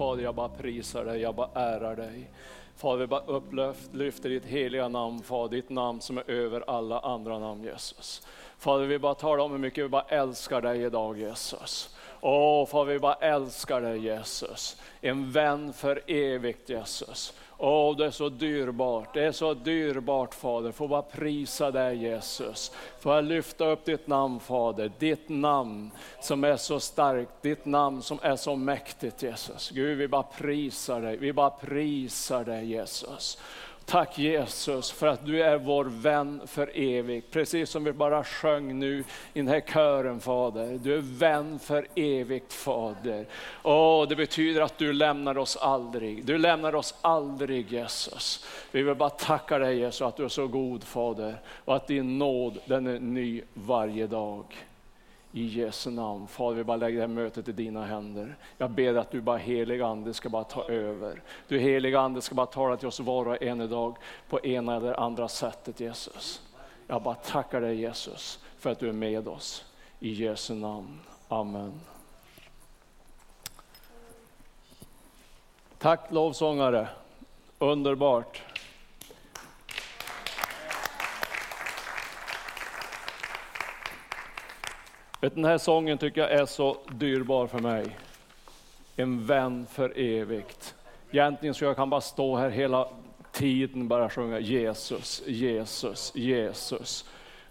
Fader jag bara prisar dig, jag bara ärar dig. Fader vi bara upplyfter ditt heliga namn, Fader, ditt namn som är över alla andra namn Jesus. Fader vi bara talar om hur mycket vi bara älskar dig idag Jesus. Åh, Fader vi bara älskar dig Jesus. En vän för evigt Jesus. Åh, det är så dyrbart, det är så dyrbart Fader. Får bara prisa dig Jesus. Får jag lyfta upp ditt namn Fader, ditt namn som är så starkt, ditt namn som är så mäktigt Jesus. Gud vi bara prisar dig, vi bara prisar dig Jesus. Tack Jesus för att du är vår vän för evigt. Precis som vi bara sjöng nu i den här kören Fader. Du är vän för evigt Fader. Åh, det betyder att du lämnar oss aldrig. Du lämnar oss aldrig Jesus. Vi vill bara tacka dig Jesus att du är så god Fader och att din nåd den är ny varje dag. I Jesu namn. Fader, vi bara lägger det här mötet i dina händer. Jag ber att du bara heliga Ande ska bara ta över. Du heliga Ande ska bara tala till oss var och en idag på ena eller andra sättet Jesus. Jag bara tackar dig Jesus för att du är med oss. I Jesu namn. Amen. Tack lovsångare. Underbart. Vet, den här sången tycker jag är så dyrbar för mig. En vän för evigt. Egentligen så jag kan bara stå här hela tiden bara sjunga Jesus, Jesus, Jesus.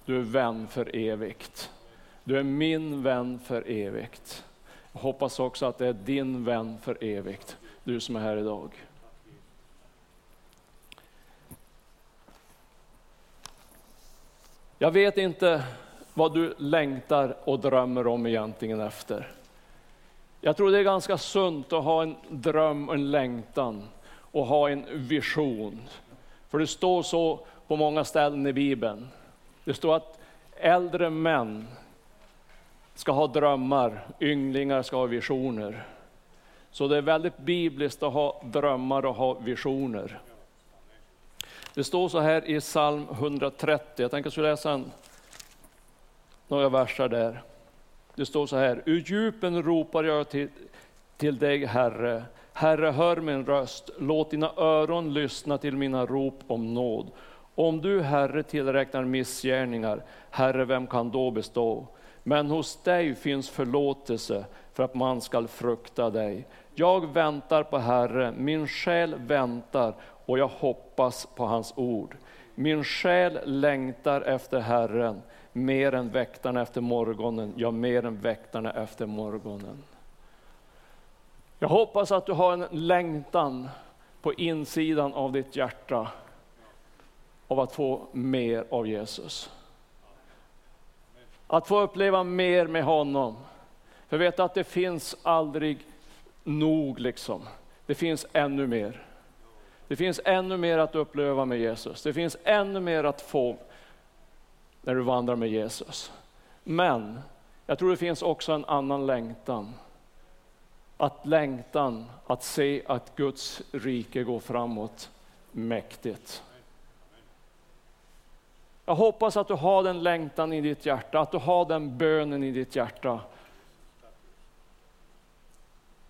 Du är vän för evigt. Du är min vän för evigt. Jag hoppas också att det är din vän för evigt, du som är här idag. Jag vet inte vad du längtar och drömmer om egentligen efter. Jag tror det är ganska sunt att ha en dröm och en längtan och ha en vision. För det står så på många ställen i Bibeln. Det står att äldre män ska ha drömmar, ynglingar ska ha visioner. Så det är väldigt bibliskt att ha drömmar och ha visioner. Det står så här i psalm 130, jag tänker att jag ska läsa en några verser där. Det står så här, ur djupen ropar jag till, till dig Herre. Herre, hör min röst, låt dina öron lyssna till mina rop om nåd. Om du, Herre, tillräknar missgärningar, Herre, vem kan då bestå? Men hos dig finns förlåtelse för att man skall frukta dig. Jag väntar på Herre, min själ väntar och jag hoppas på hans ord. Min själ längtar efter Herren, mer än väktarna efter morgonen, ja mer än väktarna efter morgonen. Jag hoppas att du har en längtan på insidan av ditt hjärta av att få mer av Jesus. Att få uppleva mer med honom. För vet att det finns aldrig nog liksom. Det finns ännu mer. Det finns ännu mer att uppleva med Jesus. Det finns ännu mer att få när du vandrar med Jesus. Men jag tror det finns också en annan längtan. Att längtan att se att Guds rike går framåt mäktigt. Jag hoppas att du har den längtan i ditt hjärta, att du har den bönen i ditt hjärta.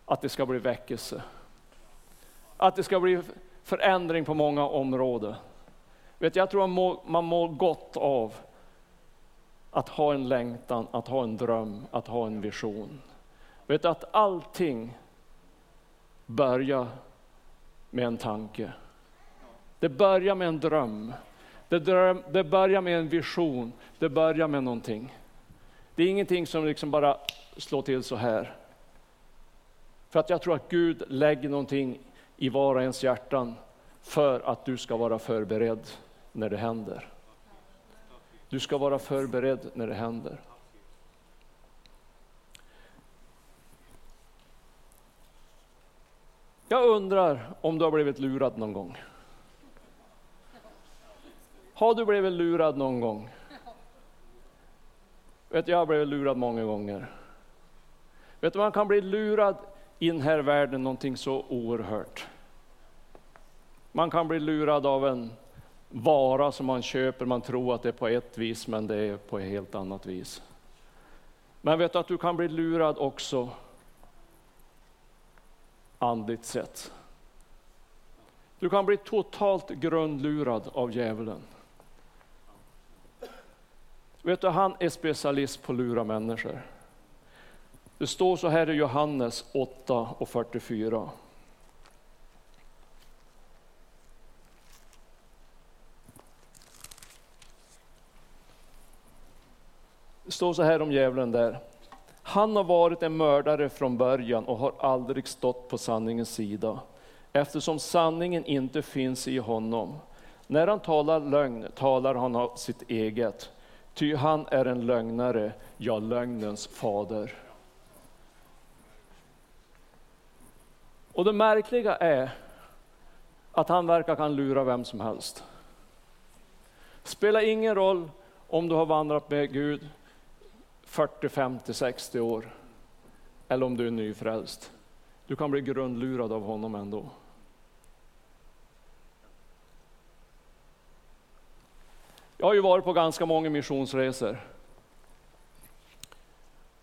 Att det ska bli väckelse. Att det ska bli förändring på många områden. Vet, jag tror man mår, man mår gott av att ha en längtan, att ha en dröm, att ha en vision. Vet du att allting börjar med en tanke. Det börjar med en dröm. Det, dröm, det börjar med en vision. Det börjar med någonting. Det är ingenting som liksom bara slår till så här. För att jag tror att Gud lägger någonting i var och ens hjärtan för att du ska vara förberedd när det händer. Du ska vara förberedd när det händer. Jag undrar om du har blivit lurad någon gång? Har du blivit lurad någon gång? Vet du, jag har blivit lurad många gånger. Vet du, man kan bli lurad i den här världen någonting så oerhört. Man kan bli lurad av en vara som man köper, man tror att det är på ett vis, men det är på ett helt annat vis. Men vet du att du kan bli lurad också andligt sett. Du kan bli totalt grundlurad av djävulen. Vet du, han är specialist på att lura människor. Det står så här i Johannes 8 och 44. Står så här om djävulen där. Han har varit en mördare från början och har aldrig stått på sanningens sida, eftersom sanningen inte finns i honom. När han talar lögn talar han av sitt eget, ty han är en lögnare, ja, lögnens fader. Och det märkliga är att han verkar kan lura vem som helst. Spelar ingen roll om du har vandrat med Gud 40, 50, 60 år eller om du är nyfrälst. Du kan bli grundlurad av honom ändå. Jag har ju varit på ganska många missionsresor.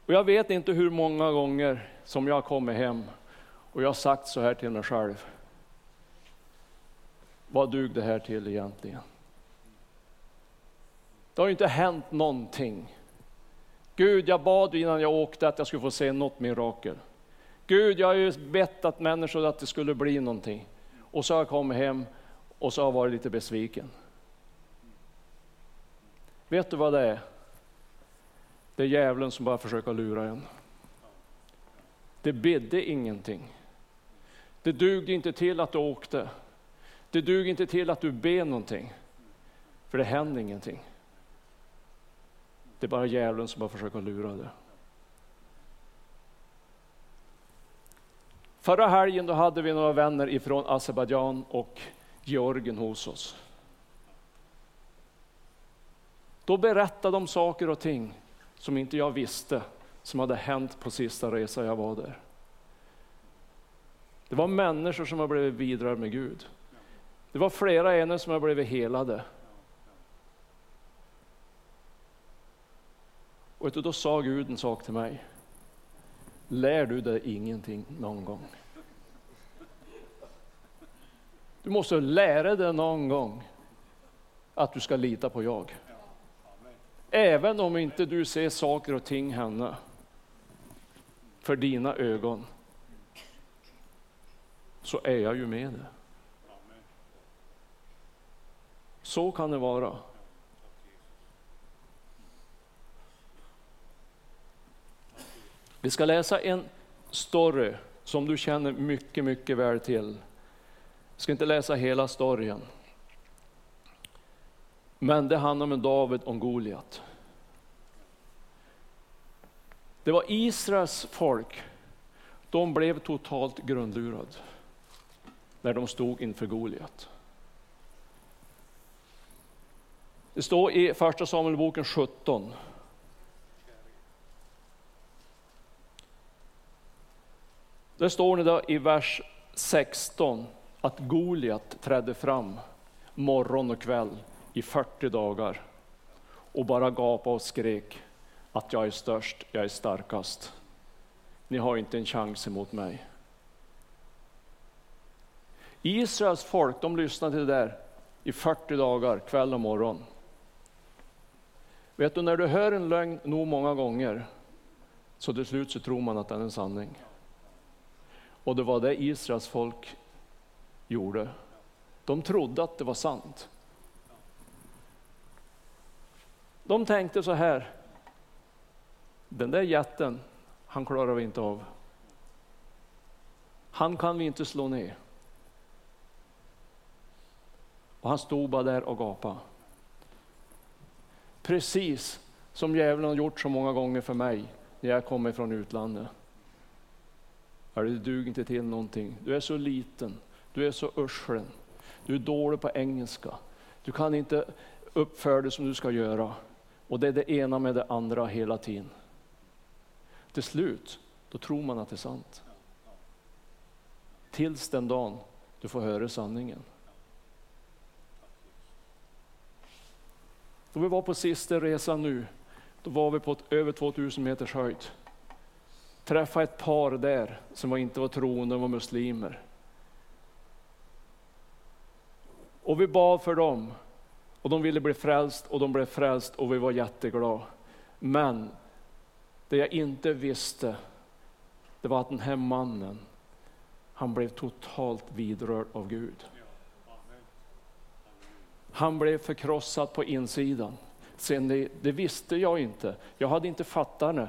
Och jag vet inte hur många gånger som jag har kommit hem och jag har sagt så här till mig själv. Vad dug det här till egentligen? Det har ju inte hänt någonting. Gud, jag bad innan jag åkte att jag skulle få se något mirakel. Gud, jag har ju bett att människor att det skulle bli någonting. Och så har jag kommit hem och så har jag varit lite besviken. Vet du vad det är? Det är djävulen som bara försöker lura en. Det bidde ingenting. Det dugde inte till att du åkte. Det duger inte till att du ber någonting. För det händer ingenting. Det är bara djävulen som har försökt lura dig. Förra helgen då hade vi några vänner ifrån Azerbajdzjan och Georgien hos oss. Då berättade de saker och ting som inte jag visste som hade hänt på sista resan jag var där. Det var människor som har blivit vidare med Gud. Det var flera ene som har blivit helade. Och då sa Gud en sak till mig. Lär du dig ingenting någon gång? Du måste lära dig någon gång att du ska lita på jag. Även om inte du ser saker och ting hända för dina ögon så är jag ju med dig. Så kan det vara. Vi ska läsa en story som du känner mycket, mycket väl till. Jag ska inte läsa hela storyn. Men det handlar om David och Goliat. Det var Israels folk, de blev totalt grundlurade när de stod inför Goliat. Det står i första Samuelboken 17. Där står det i vers 16 att Goliat trädde fram morgon och kväll i 40 dagar och bara gapade och skrek att jag är störst, jag är starkast. Ni har inte en chans emot mig. Israels folk, de lyssnade till det där i 40 dagar, kväll och morgon. Vet du, när du hör en lögn nog många gånger, så till slut så tror man att den är en sanning. Och det var det Israels folk gjorde. De trodde att det var sant. De tänkte så här, den där jätten, han klarar vi inte av. Han kan vi inte slå ner. Och han stod bara där och gapade. Precis som djävulen har gjort så många gånger för mig när jag kommer från utlandet. Du duger inte till någonting. Du är så liten. Du är så urslen. Du är dålig på engelska. Du kan inte uppföra dig som du ska göra. Och det är det ena med det andra hela tiden. Till slut, då tror man att det är sant. Tills den dagen du får höra sanningen. Då vi var på sista resan nu, då var vi på över 2000 meters höjd. Träffade ett par där som inte var troende, de var muslimer. Och vi bad för dem och de ville bli frälst och de blev frälst och vi var jätteglada. Men det jag inte visste, det var att den här mannen, han blev totalt vidrörd av Gud. Han blev förkrossad på insidan. Sen det, det, visste jag inte. Jag hade inte fattat det,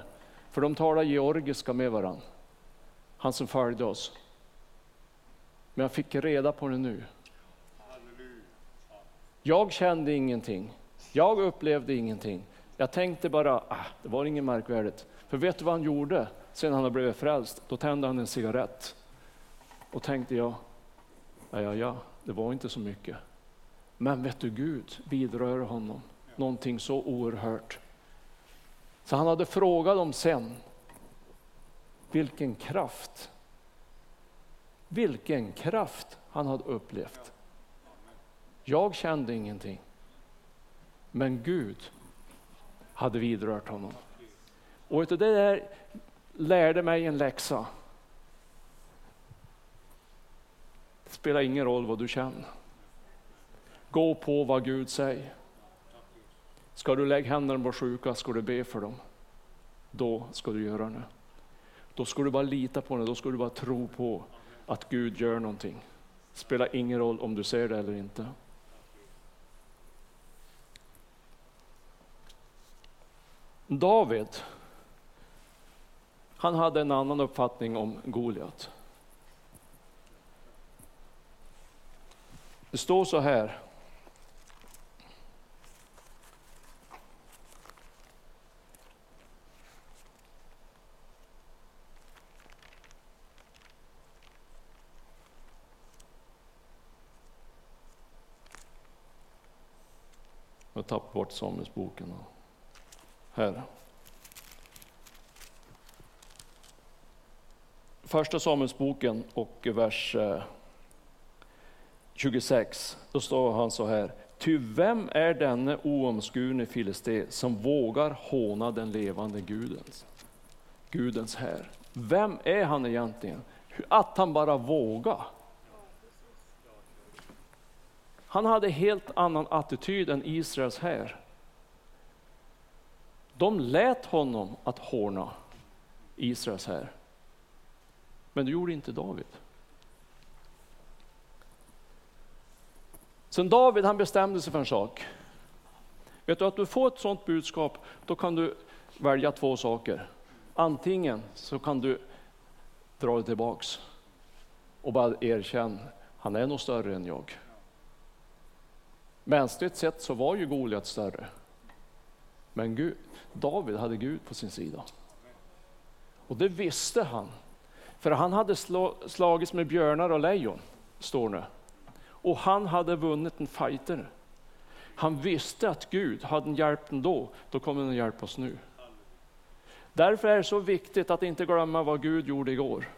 för de talade georgiska med varandra. Han som följde oss. Men jag fick reda på det nu. Jag kände ingenting. Jag upplevde ingenting. Jag tänkte bara, ah, det var inget märkvärdigt. För vet du vad han gjorde sen han hade blivit frälst? Då tände han en cigarett. Och tänkte jag, ja, ja, ja, det var inte så mycket. Men vet du, Gud vidrör honom någonting så oerhört. Så han hade frågat dem sen, vilken kraft, vilken kraft han hade upplevt. Jag kände ingenting. Men Gud hade vidrört honom. Och det där lärde mig en läxa. Det spelar ingen roll vad du känner. Gå på vad Gud säger. Ska du lägga händerna på sjuka ska du be för dem. Då ska du göra det. Då ska du bara lita på det, då ska du bara tro på att Gud gör någonting. Det spelar ingen roll om du ser det eller inte. David, han hade en annan uppfattning om Goliat. Det står så här. Jag har tappat bort Samuelsboken. Här. Första Samuelsboken och vers eh, 26, då står han så här. Ty vem är denne oomskurne filisté som vågar håna den levande gudens, gudens här? Vem är han egentligen? Att han bara vågar. Han hade helt annan attityd än Israels här. De lät honom att håna Israels här. Men det gjorde inte David. Sen David han bestämde sig för en sak. Vet du att du får ett sådant budskap, då kan du välja två saker. Antingen så kan du dra dig tillbaks och bara erkänna, han är nog större än jag. Mänskligt sett så var ju Goliat större. Men Gud, David hade Gud på sin sida. Och det visste han. För han hade slagits med björnar och lejon, står nu. Och han hade vunnit en fighter. Han visste att Gud hade hjälpt honom då, då kommer han att hjälpa oss nu. Därför är det så viktigt att inte glömma vad Gud gjorde igår.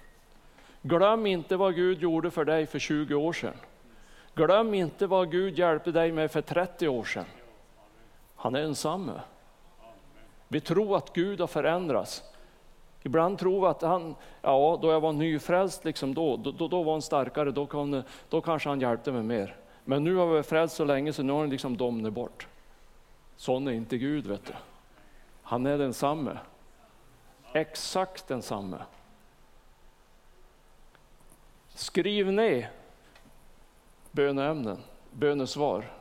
Glöm inte vad Gud gjorde för dig för 20 år sedan. Glöm inte vad Gud hjälpte dig med för 30 år sedan. Han är ensamme. Vi tror att Gud har förändrats. Ibland tror vi att han, ja då jag var nyfrälst, liksom då, då, då var han starkare, då, kan, då kanske han hjälpte mig mer. Men nu har vi frälst så länge så nu har han liksom domnat bort. Sån är inte Gud vet du. Han är densamme. Exakt densamme. Skriv ner böneämnen, bönesvar.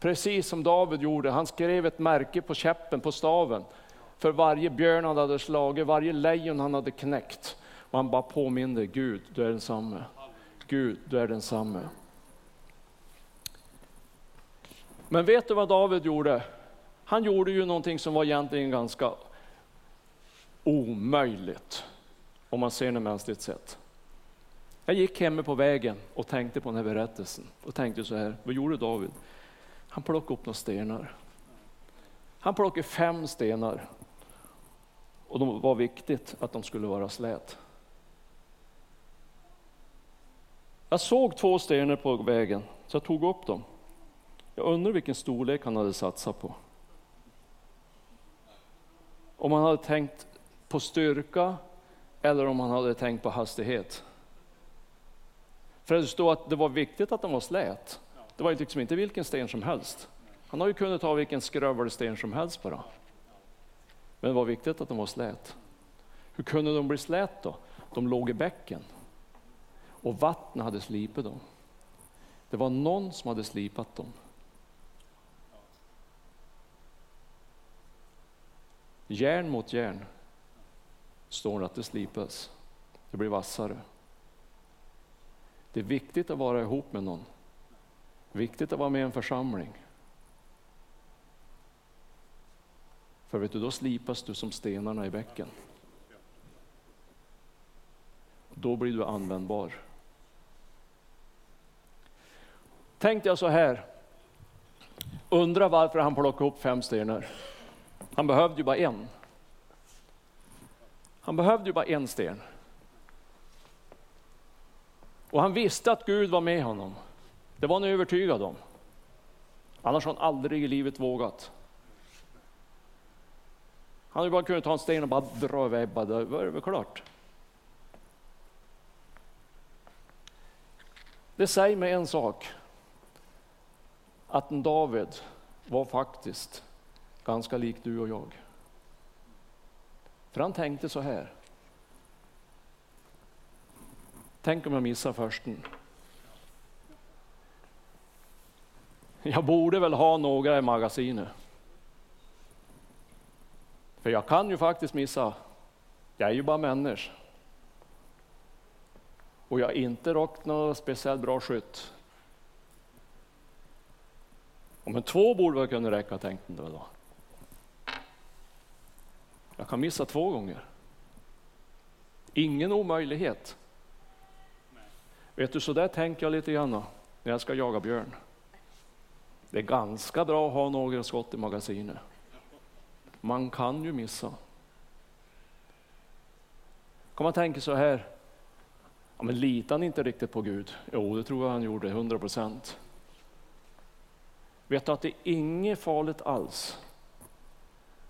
Precis som David gjorde, han skrev ett märke på käppen, på staven, för varje björn han hade slagit, varje lejon han hade knäckt. Och han bara påminde, Gud, du är densamme. Gud, du är densamme. Men vet du vad David gjorde? Han gjorde ju någonting som var egentligen ganska omöjligt, om man ser det mänskligt sett. Jag gick hemma på vägen och tänkte på den här berättelsen och tänkte så här, vad gjorde David? Han plockade upp några stenar. Han plockade fem stenar och det var viktigt att de skulle vara slät. Jag såg två stenar på vägen, så jag tog upp dem. Jag undrar vilken storlek han hade satsat på. Om han hade tänkt på styrka eller om han hade tänkt på hastighet. För det står att det var viktigt att den var slät. Det var liksom inte vilken sten som helst. Han har ju kunnat ta vilken skrövelsten som helst bara. Men det var viktigt att den var slät. Hur kunde de bli slät då? De låg i bäcken och vattnet hade slipit dem. Det var någon som hade slipat dem. Järn mot järn står det att det slipas. Det blir vassare. Det är viktigt att vara ihop med någon. Viktigt att vara med i en församling. För vet du, då slipas du som stenarna i bäcken. Då blir du användbar. Tänkte jag så här, undra varför han plockade upp fem stenar. Han behövde ju bara en. Han behövde ju bara en sten. Och han visste att Gud var med honom. Det var han övertygad om. Annars har han aldrig i livet vågat. Han hade bara kunnat ta en sten och bara dra iväg, bara, det var det klart. Det säger mig en sak, att en David var faktiskt ganska lik du och jag. För han tänkte så här. Tänk om jag missar försten. Jag borde väl ha några i magasinet. För jag kan ju faktiskt missa. Jag är ju bara människa. Och jag är inte rakt någon speciellt bra skytt. Men två borde väl kunna räcka, tänkte jag då. Jag kan missa två gånger. Ingen omöjlighet. Vet du, så där tänker jag lite grann när jag ska jaga björn. Det är ganska bra att ha några skott i magasinet. Man kan ju missa. Kan man tänka så här, ja, men litar han inte riktigt på Gud? Jo, det tror jag han gjorde, 100 procent. Vet du att det är inget farligt alls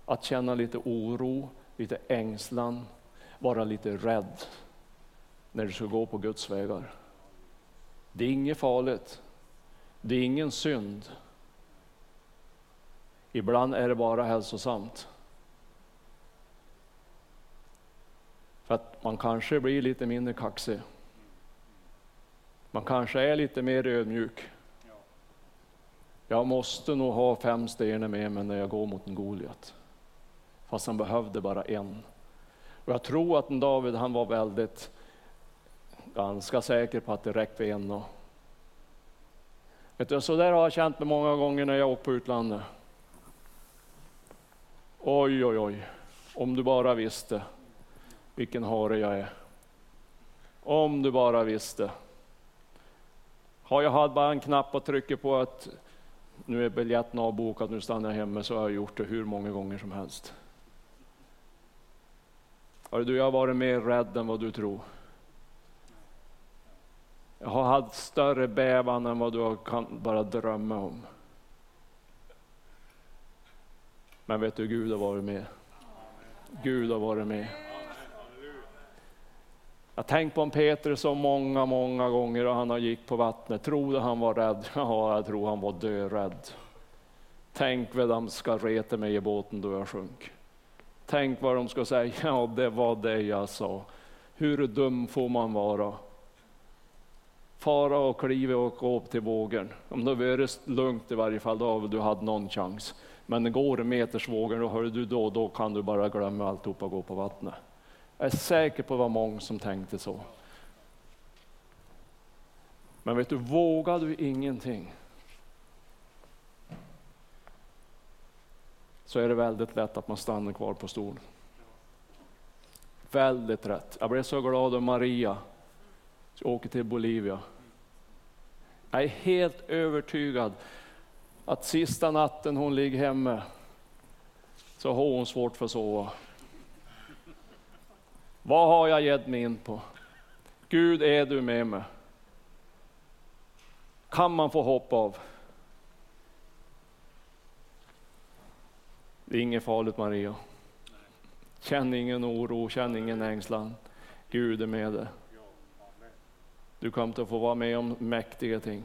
att känna lite oro, lite ängslan, vara lite rädd när du ska gå på Guds vägar. Det är inget farligt. Det är ingen synd. Ibland är det bara hälsosamt. För att man kanske blir lite mindre kaxig. Man kanske är lite mer ödmjuk. Jag måste nog ha fem stenar med mig när jag går mot en Goliat. Fast han behövde bara en. Och jag tror att en David han var väldigt, ganska säker på att det räckte en. Och, vet du, så där har jag känt mig många gånger när jag åkt på utlandet. Oj, oj, oj, om du bara visste vilken hare jag är. Om du bara visste. Har jag haft bara en knapp att trycka på att nu är biljetten avbokad, nu stannar jag hemma, så har jag gjort det hur många gånger som helst. Hör du, jag har varit mer rädd än vad du tror. Jag har haft större bävan än vad du kan bara drömma om. Men vet du, Gud har varit med. Gud har varit med. Jag har tänkt på en Peter så många, många gånger och han har gick på vattnet. Trodde han var rädd? Ja, jag tror han var dörädd. Tänk vad de ska reta mig i båten då jag sjönk. Tänk vad de ska säga, ja det var det jag sa. Hur dum får man vara? Fara och kliva och gå upp till vågen. Om det vore lugnt i varje fall, då hade du haft någon chans. Men går det metersvågen, då, hör du, då, då kan du bara glömma alltihopa och gå på vattnet. Jag är säker på att det var många som tänkte så. Men vet du, vågar du ingenting så är det väldigt lätt att man stannar kvar på stolen. Väldigt rätt. Jag blev så glad om Maria åker till Bolivia. Jag är helt övertygad att sista natten hon ligger hemma så har hon svårt för att sova. Vad har jag gett mig in på? Gud, är du med mig? Kan man få hopp av? Det är inget farligt Maria. Känn ingen oro, känn ingen ängslan. Gud är med dig. Du kommer att få vara med om mäktiga ting.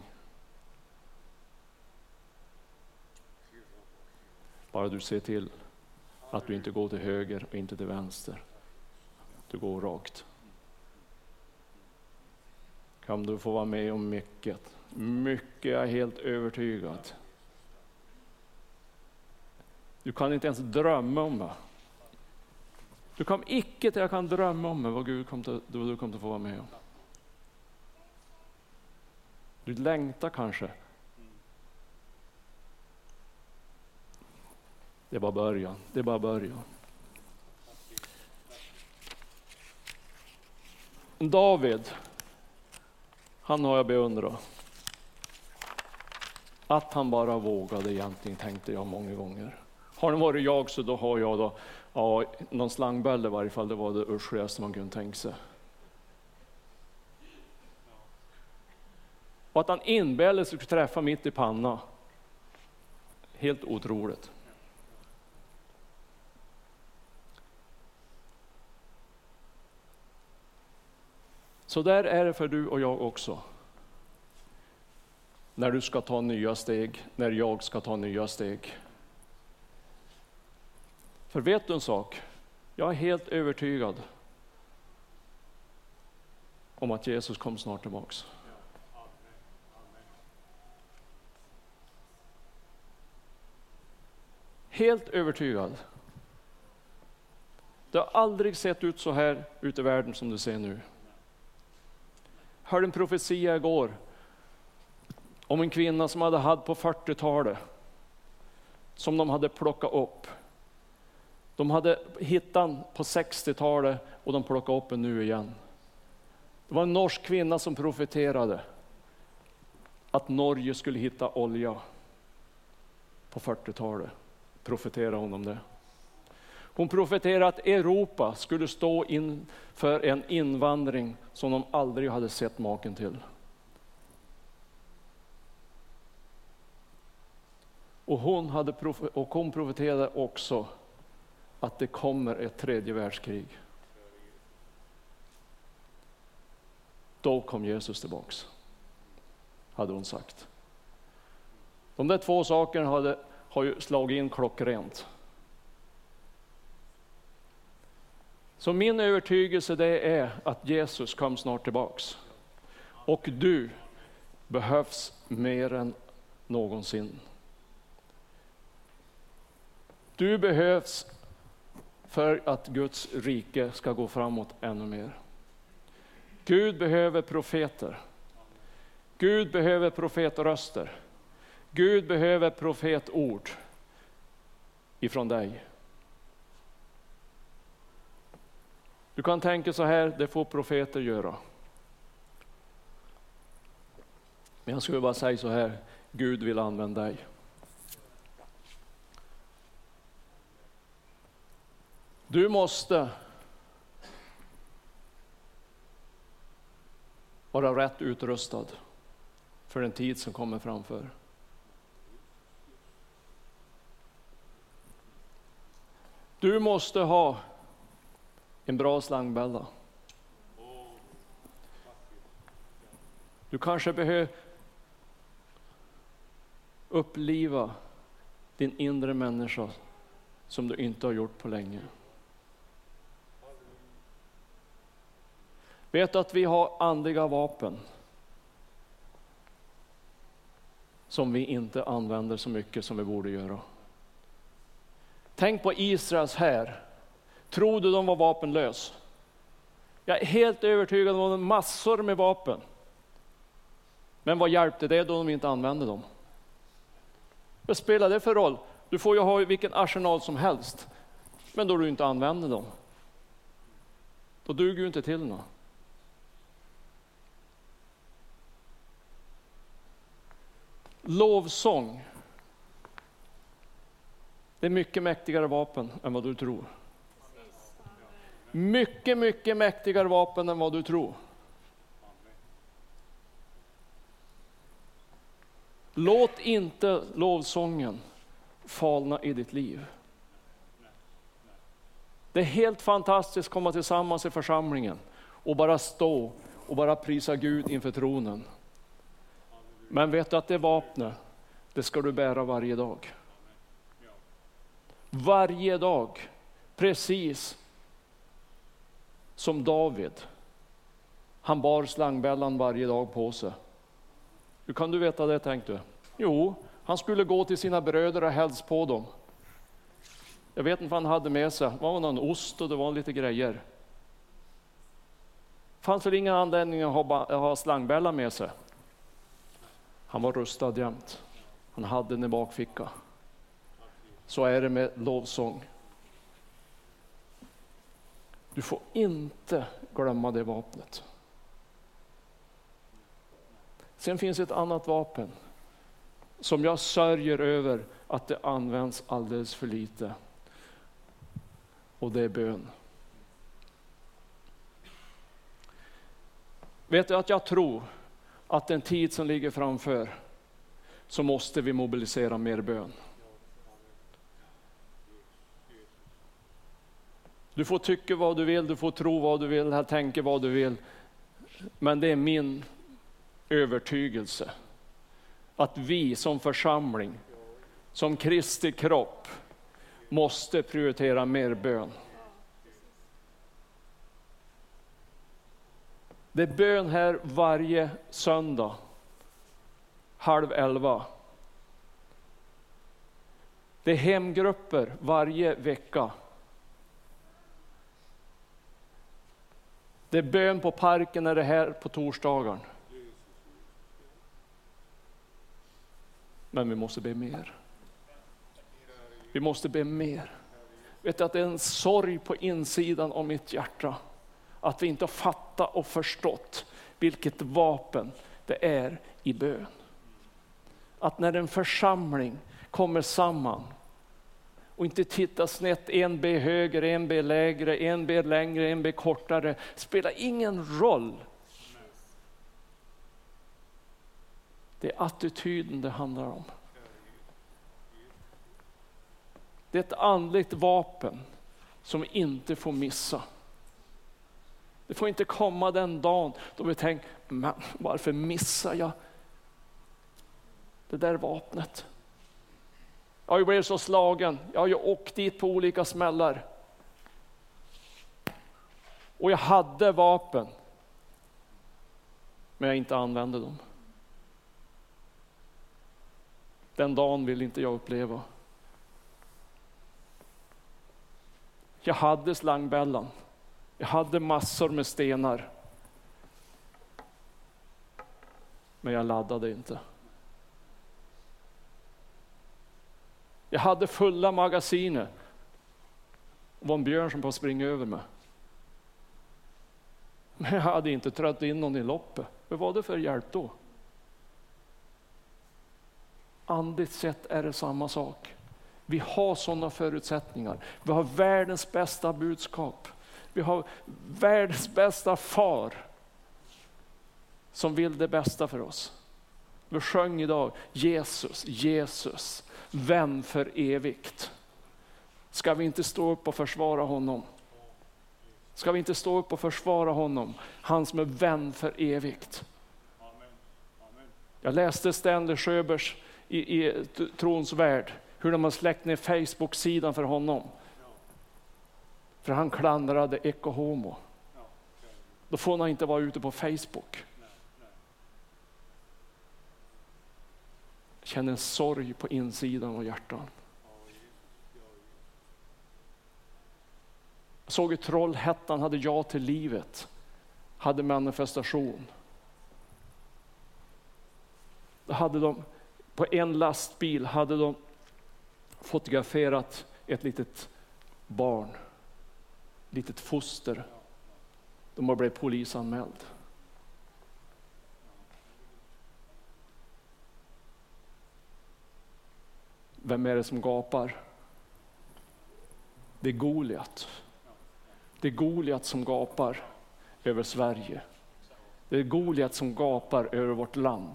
Bara du ser till att du inte går till höger och inte till vänster. Du går rakt. Kan du få vara med om mycket. Mycket är jag helt övertygad. Du kan inte ens drömma om det. Du kan icke till jag kan drömma om vad Gud kommer till, vad du kommer att få vara med om. Du längtar kanske. Det är bara början. Det är bara början. David, han har jag beundrat. Att han bara vågade egentligen, tänkte jag många gånger. Har det varit jag så då har jag då, ja, någon slangbälle i varje fall, det var det uschligaste man kunde tänka sig. Och att han inbillade sig skulle träffa mitt i panna. Helt otroligt. Så där är det för du och jag också. När du ska ta nya steg, när jag ska ta nya steg. För vet du en sak? Jag är helt övertygad om att Jesus kom snart tillbaks. Helt övertygad. Det har aldrig sett ut så här ute i världen som du ser nu. Jag hörde en profetia igår om en kvinna som hade haft på 40-talet, som de hade plockat upp. De hade hittat den på 60-talet och de plockade upp den nu igen. Det var en norsk kvinna som profeterade att Norge skulle hitta olja på 40-talet. Profeterade hon om det. Hon profeterade att Europa skulle stå inför en invandring som de aldrig hade sett maken till. Och hon, hade och hon profeterade också att det kommer ett tredje världskrig. Då kom Jesus tillbaks, hade hon sagt. De där två sakerna hade, har ju slagit in klockrent. Så min övertygelse det är att Jesus kom snart tillbaks. Och du behövs mer än någonsin. Du behövs för att Guds rike ska gå framåt ännu mer. Gud behöver profeter. Gud behöver profetröster. Gud behöver profetord ifrån dig. Du kan tänka så här, det får profeter göra. Men jag skulle bara säga så här, Gud vill använda dig. Du måste vara rätt utrustad för den tid som kommer framför. Du måste ha en bra slangbella. Du kanske behöver uppliva din inre människa som du inte har gjort på länge. Vet att vi har andliga vapen som vi inte använder så mycket som vi borde göra. Tänk på Israels här. Tror du de var vapenlös? Jag är helt övertygad om att de hade massor med vapen. Men vad hjälpte det då de inte använde dem? Vad spelar det för roll? Du får ju ha vilken arsenal som helst. Men då du inte använder dem, då duger du inte till något. Lovsång. Det är mycket mäktigare vapen än vad du tror. Mycket, mycket mäktigare vapen än vad du tror. Låt inte lovsången falna i ditt liv. Det är helt fantastiskt att komma tillsammans i församlingen och bara stå och bara prisa Gud inför tronen. Men vet du att det vapnet, det ska du bära varje dag. Varje dag, precis som David. Han bar slangbällan varje dag på sig. Hur kan du veta det tänkte du? Jo, han skulle gå till sina bröder och hälsa på dem. Jag vet inte vad han hade med sig, det var någon ost och det var lite grejer. Det fanns väl ingen anledning att ha, slangbällan med sig. Han var rustad jämt. Han hade den i bakfickan. Så är det med lovsång. Du får inte glömma det vapnet. Sen finns ett annat vapen som jag sörjer över att det används alldeles för lite. Och det är bön. Vet du att jag tror att den tid som ligger framför så måste vi mobilisera mer bön. Du får tycka vad du vill, du får tro vad du vill, tänka vad du vill. Men det är min övertygelse att vi som församling, som Kristi kropp, måste prioritera mer bön. Det är bön här varje söndag, halv elva. Det är hemgrupper varje vecka. Det är bön på parken när det här på torsdagen. Men vi måste be mer. Vi måste be mer. Vet du att det är en sorg på insidan av mitt hjärta. Att vi inte har fattat och förstått vilket vapen det är i bön. Att när en församling kommer samman och inte titta snett, en B högre, en B lägre, en B längre, en B kortare, spelar ingen roll. Det är attityden det handlar om. Det är ett andligt vapen som vi inte får missa. Det får inte komma den dagen då vi tänker, men varför missar jag det där vapnet? Jag har ju blivit så slagen, jag har ju åkt dit på olika smällar. Och jag hade vapen, men jag inte använde dem. Den dagen vill inte jag uppleva. Jag hade slangbällan. Jag hade massor med stenar. Men jag laddade inte. Jag hade fulla magasiner. Det var en björn som på att springa över mig. Men jag hade inte trött in någon i loppet. Vad var det för hjälp då? Andligt sett är det samma sak. Vi har sådana förutsättningar. Vi har världens bästa budskap. Vi har världens bästa far som vill det bästa för oss. Vi sjöng idag Jesus, Jesus, vän för evigt. Ska vi inte stå upp och försvara honom? Ska vi inte stå upp och försvara honom, han som är vän för evigt? Jag läste Stanley Sjöbergs i, i trons värld, hur de har släckt ner Facebook-sidan för honom. För han klandrade Eko Homo. Då får han inte vara ute på Facebook. Känner en sorg på insidan av hjärtan. Jag såg hur Trollhättan hade Ja till livet, hade manifestation. Då hade de på en lastbil hade de fotograferat ett litet barn, litet foster. De har blivit polisanmäld. Vem är det som gapar? Det är Goliat. Det är Goliat som gapar över Sverige. Det är Goliat som gapar över vårt land.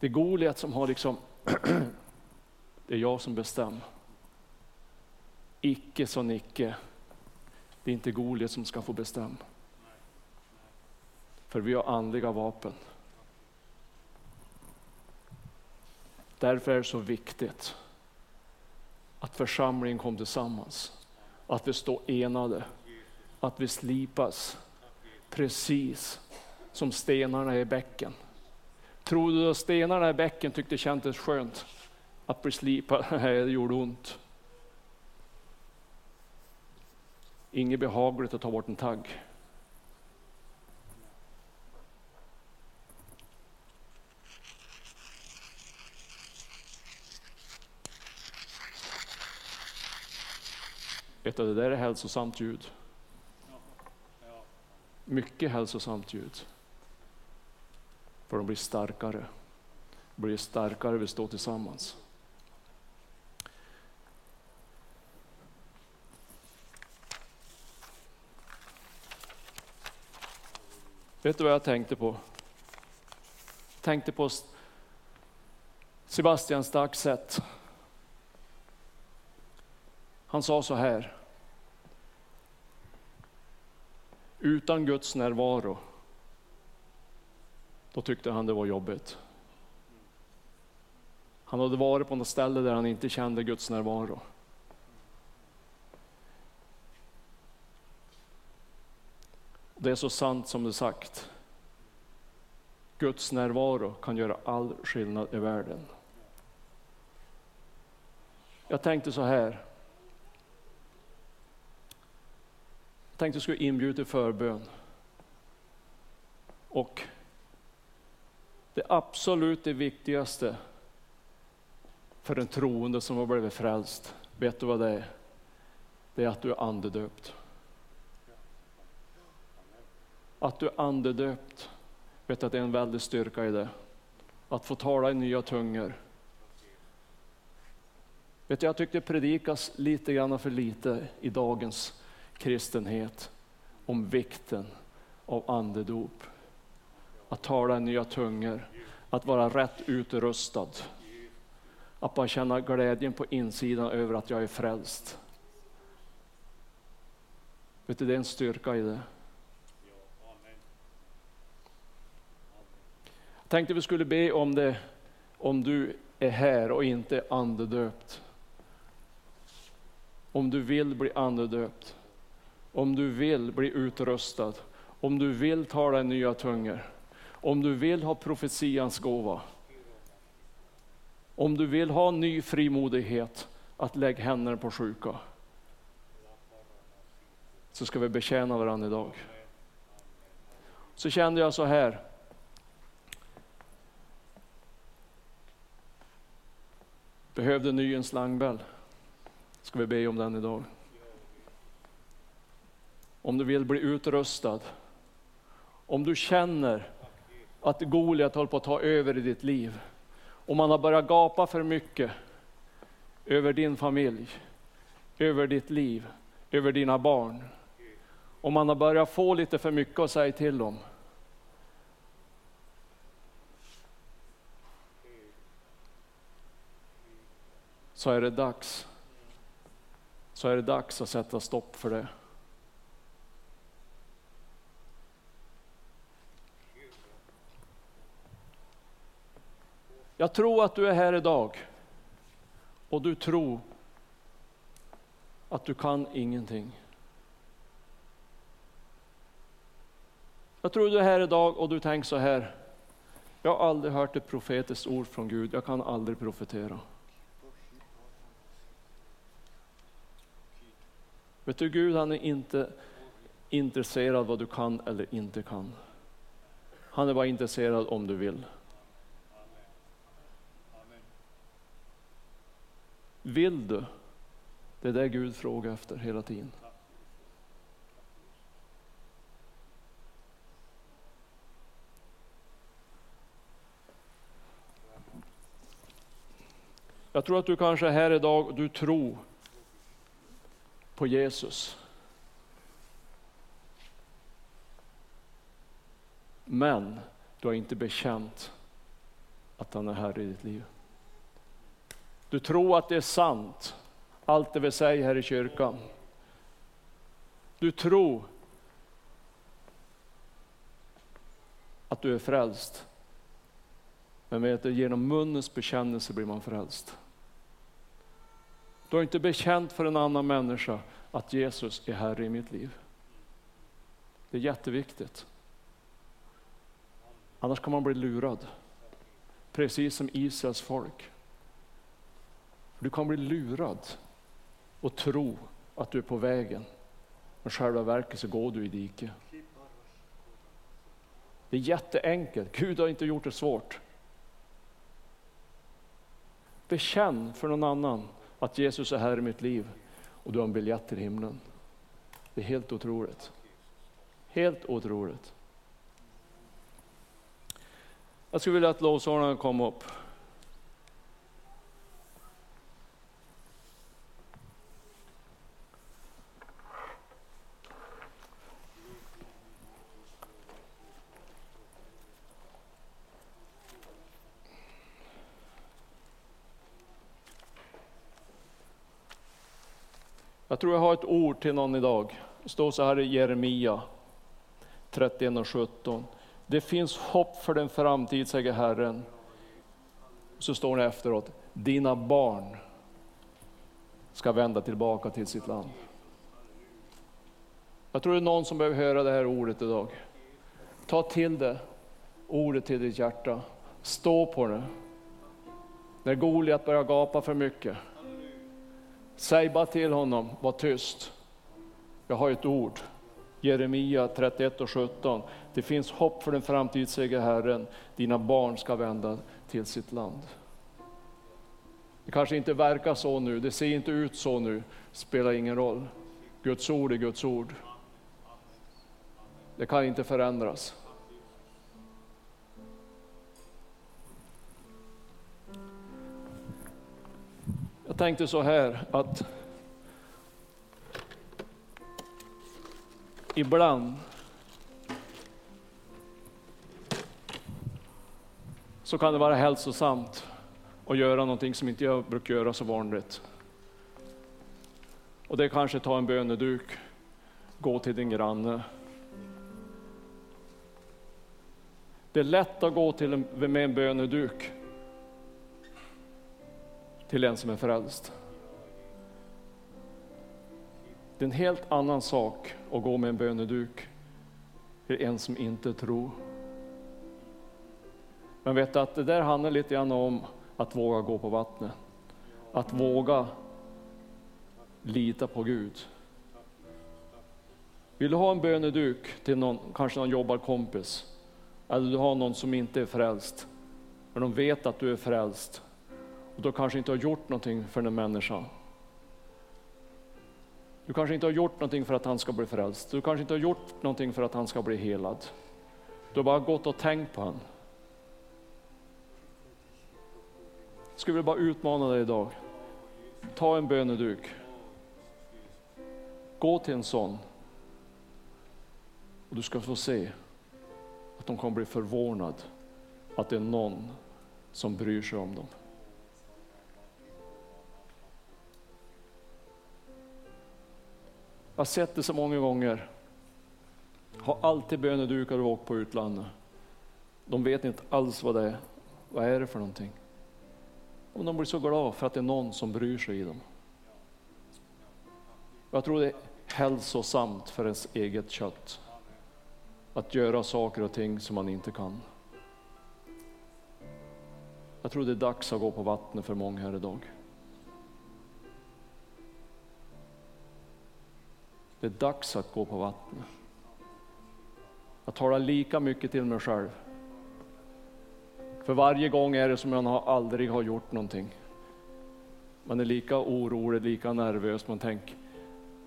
Det är Goliat som har liksom, det är jag som bestämmer. icke så nicke. Det är inte Goliat som ska få bestämma. För vi har andliga vapen. Därför är det så viktigt att församlingen kom tillsammans. Att vi står enade. Att vi slipas precis som stenarna i bäcken. Tror du att stenarna i bäcken tyckte det kändes skönt att bli slipad? Nej, det gjorde ont. Inget behagligt att ta bort en tagg. Vet du, det där är hälsosamt ljud. Mycket hälsosamt ljud. För de blir starkare. De blir starkare vi står tillsammans. Vet du vad jag tänkte på? Jag tänkte på Sebastian sätt. Han sa så här. Utan Guds närvaro, då tyckte han det var jobbigt. Han hade varit på något ställe där han inte kände Guds närvaro. Det är så sant som det sagt. Guds närvaro kan göra all skillnad i världen. Jag tänkte så här. Tänkte jag skulle inbjuda till förbön. Och det absolut det viktigaste för en troende som har blivit frälst, vet du vad det är? Det är att du är andedöpt. Att du är andedöpt, vet att det är en väldig styrka i det. Att få tala i nya tungor. Vet du, jag tyckte det predikas lite grann för lite i dagens kristenhet om vikten av andedop. Att tala i nya tungor, att vara rätt utrustad. Att bara känna glädjen på insidan över att jag är frälst. Vet du, det är en styrka i det. Jag tänkte vi skulle be om det om du är här och inte är andedöpt. Om du vill bli andedöpt. Om du vill bli utrustad. Om du vill tala i nya tungor. Om du vill ha profetians gåva. Om du vill ha ny frimodighet att lägga händerna på sjuka. Så ska vi betjäna varandra idag. Så kände jag så här. behövde ny en slangbell. Ska vi be om den idag. Om du vill bli utrustad. Om du känner att Goliat håller på att ta över i ditt liv. Om man har börjat gapa för mycket över din familj, över ditt liv, över dina barn. Om man har börjat få lite för mycket att säga till om. så är det dags. Så är det dags att sätta stopp för det. Jag tror att du är här idag och du tror att du kan ingenting. Jag tror du är här idag och du tänker så här. Jag har aldrig hört ett profetiskt ord från Gud, jag kan aldrig profetera. Vet du, Gud han är inte intresserad vad du kan eller inte kan. Han är bara intresserad om du vill. Vill du? Det är det Gud frågar efter hela tiden. Jag tror att du kanske är här idag och du tror på Jesus. Men du har inte bekänt att han är här i ditt liv. Du tror att det är sant allt det vi säger här i kyrkan. Du tror att du är frälst. Men vet du, genom munnens bekännelse blir man frälst. Du har inte bekänt för en annan människa att Jesus är Herre i mitt liv. Det är jätteviktigt. Annars kan man bli lurad. Precis som Israels folk. Du kan bli lurad och tro att du är på vägen. Men själva verket så går du i diket. Det är jätteenkelt. Gud har inte gjort det svårt. Bekänn för någon annan att Jesus är här i mitt liv och du har en biljett till himlen. Det är helt otroligt. Helt otroligt. Jag skulle vilja att lovsångarna kom upp. Jag tror jag har ett ord till någon idag. Det står så här i Jeremia 31 och 17. Det finns hopp för den framtid, säger Herren. Så står det efteråt, dina barn ska vända tillbaka till sitt land. Jag tror det är någon som behöver höra det här ordet idag. Ta till det, ordet till ditt hjärta. Stå på det. När Goliat börjar gapa för mycket, säg bara till honom, var tyst. Jag har ett ord. Jeremia 31 och 17. Det finns hopp för den framtid, säger Herren. Dina barn ska vända till sitt land. Det kanske inte verkar så nu, det ser inte ut så nu, spelar ingen roll. Guds ord är Guds ord. Det kan inte förändras. Tänkte så här att ibland så kan det vara hälsosamt att göra någonting som inte jag brukar göra så vanligt. Och det är kanske ta en böneduk, gå till din granne. Det är lätt att gå till en, med en böneduk till en som är frälst. Det är en helt annan sak att gå med en böneduk till en som inte tror. Men vet att det där handlar lite grann om att våga gå på vattnet. Att våga lita på Gud. Vill du ha en böneduk till någon, kanske någon jobbarkompis, eller du har någon som inte är frälst, men de vet att du är frälst, och du kanske inte har gjort någonting för den människan. Du kanske inte har gjort någonting för att han ska bli frälst. Du kanske inte har gjort någonting för att han ska bli helad. Du har bara gått och tänkt på honom. Jag skulle vilja bara utmana dig idag. Ta en böneduk. Gå till en sån. Och du ska få se att de kommer bli förvånade att det är någon som bryr sig om dem. Jag har sett det så många gånger. Har alltid bönedukar och åkt på utlandet. De vet inte alls vad det är. Vad är det för någonting? Och de blir så glada för att det är någon som bryr sig i dem. Jag tror det är hälsosamt för ens eget kött att göra saker och ting som man inte kan. Jag tror det är dags att gå på vattnet för många här idag. Det är dags att gå på vattnet. Jag talar lika mycket till mig själv. För varje gång är det som om jag aldrig har gjort någonting. Man är lika orolig, lika nervös, man tänker,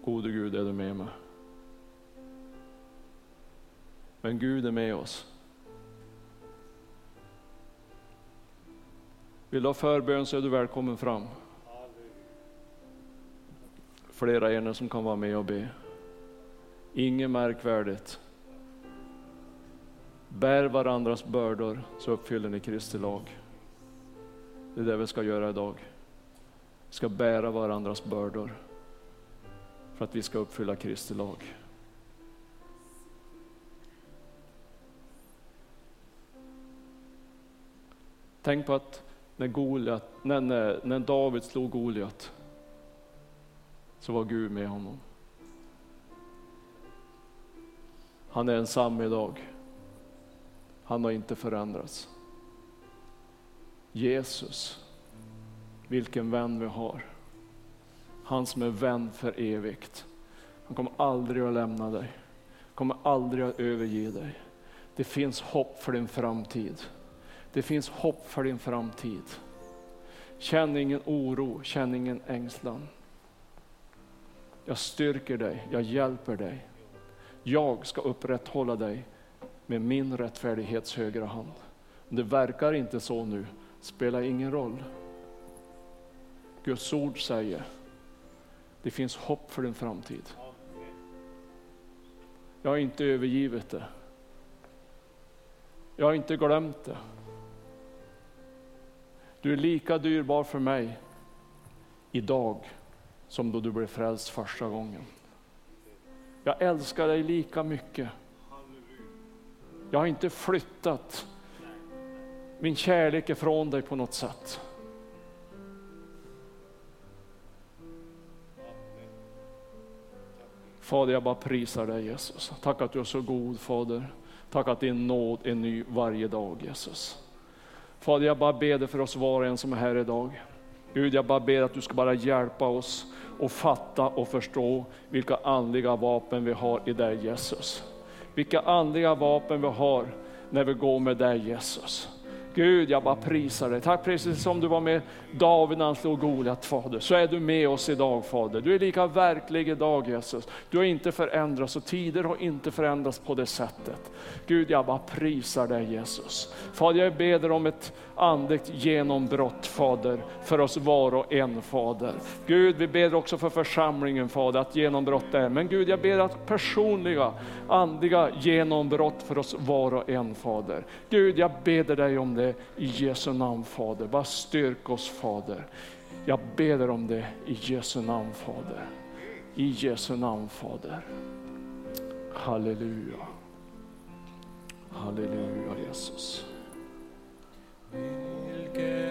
gode Gud är du med mig? Men Gud är med oss. Vill du ha förbön så är du välkommen fram. Flera er som kan vara med och be. Inget märkvärdigt. Bär varandras bördor så uppfyller ni Kristi lag. Det är det vi ska göra idag. ska bära varandras bördor för att vi ska uppfylla Kristi lag. Tänk på att när, Goliat, när, när, när David slog Goliat så var Gud med honom. Han är ensam idag. Han har inte förändrats. Jesus, vilken vän vi har. Han som är vän för evigt. Han kommer aldrig att lämna dig, kommer aldrig att överge dig. Det finns hopp för din framtid. Det finns hopp för din framtid. Känn ingen oro, känn ingen ängslan. Jag styrker dig, jag hjälper dig. Jag ska upprätthålla dig med min rättfärdighets högra hand. Det verkar inte så nu, spelar ingen roll. Guds ord säger, det finns hopp för din framtid. Jag har inte övergivit det. Jag har inte glömt det. Du är lika dyrbar för mig idag som då du blev frälst första gången. Jag älskar dig lika mycket. Jag har inte flyttat min kärlek ifrån dig på något sätt. Fader, jag bara prisar dig Jesus. Tack att du är så god Fader. Tack att din nåd är ny varje dag Jesus. Fader, jag bara ber dig för oss var och en som är här idag. Gud, jag bara ber att du ska bara hjälpa oss att fatta och förstå vilka andliga vapen vi har i dig Jesus. Vilka andliga vapen vi har när vi går med dig Jesus. Gud, jag bara prisar dig. Tack precis som du var med David när han slog Goliat, Fader, så är du med oss idag, Fader. Du är lika verklig idag, Jesus. Du har inte förändrats och tider har inte förändrats på det sättet. Gud, jag bara prisar dig, Jesus. Fader, jag ber om ett andligt genombrott, Fader, för oss var och en, Fader. Gud, vi ber också för församlingen, Fader, att genombrott är. Men Gud, jag ber att personliga, andliga genombrott för oss var och en, Fader. Gud, jag ber dig om det i Jesu namn, Fader. Bara styrk oss, Fader. Jag ber om det i Jesu namn, Fader. I Jesu namn, Fader. Halleluja. Halleluja, Jesus. El que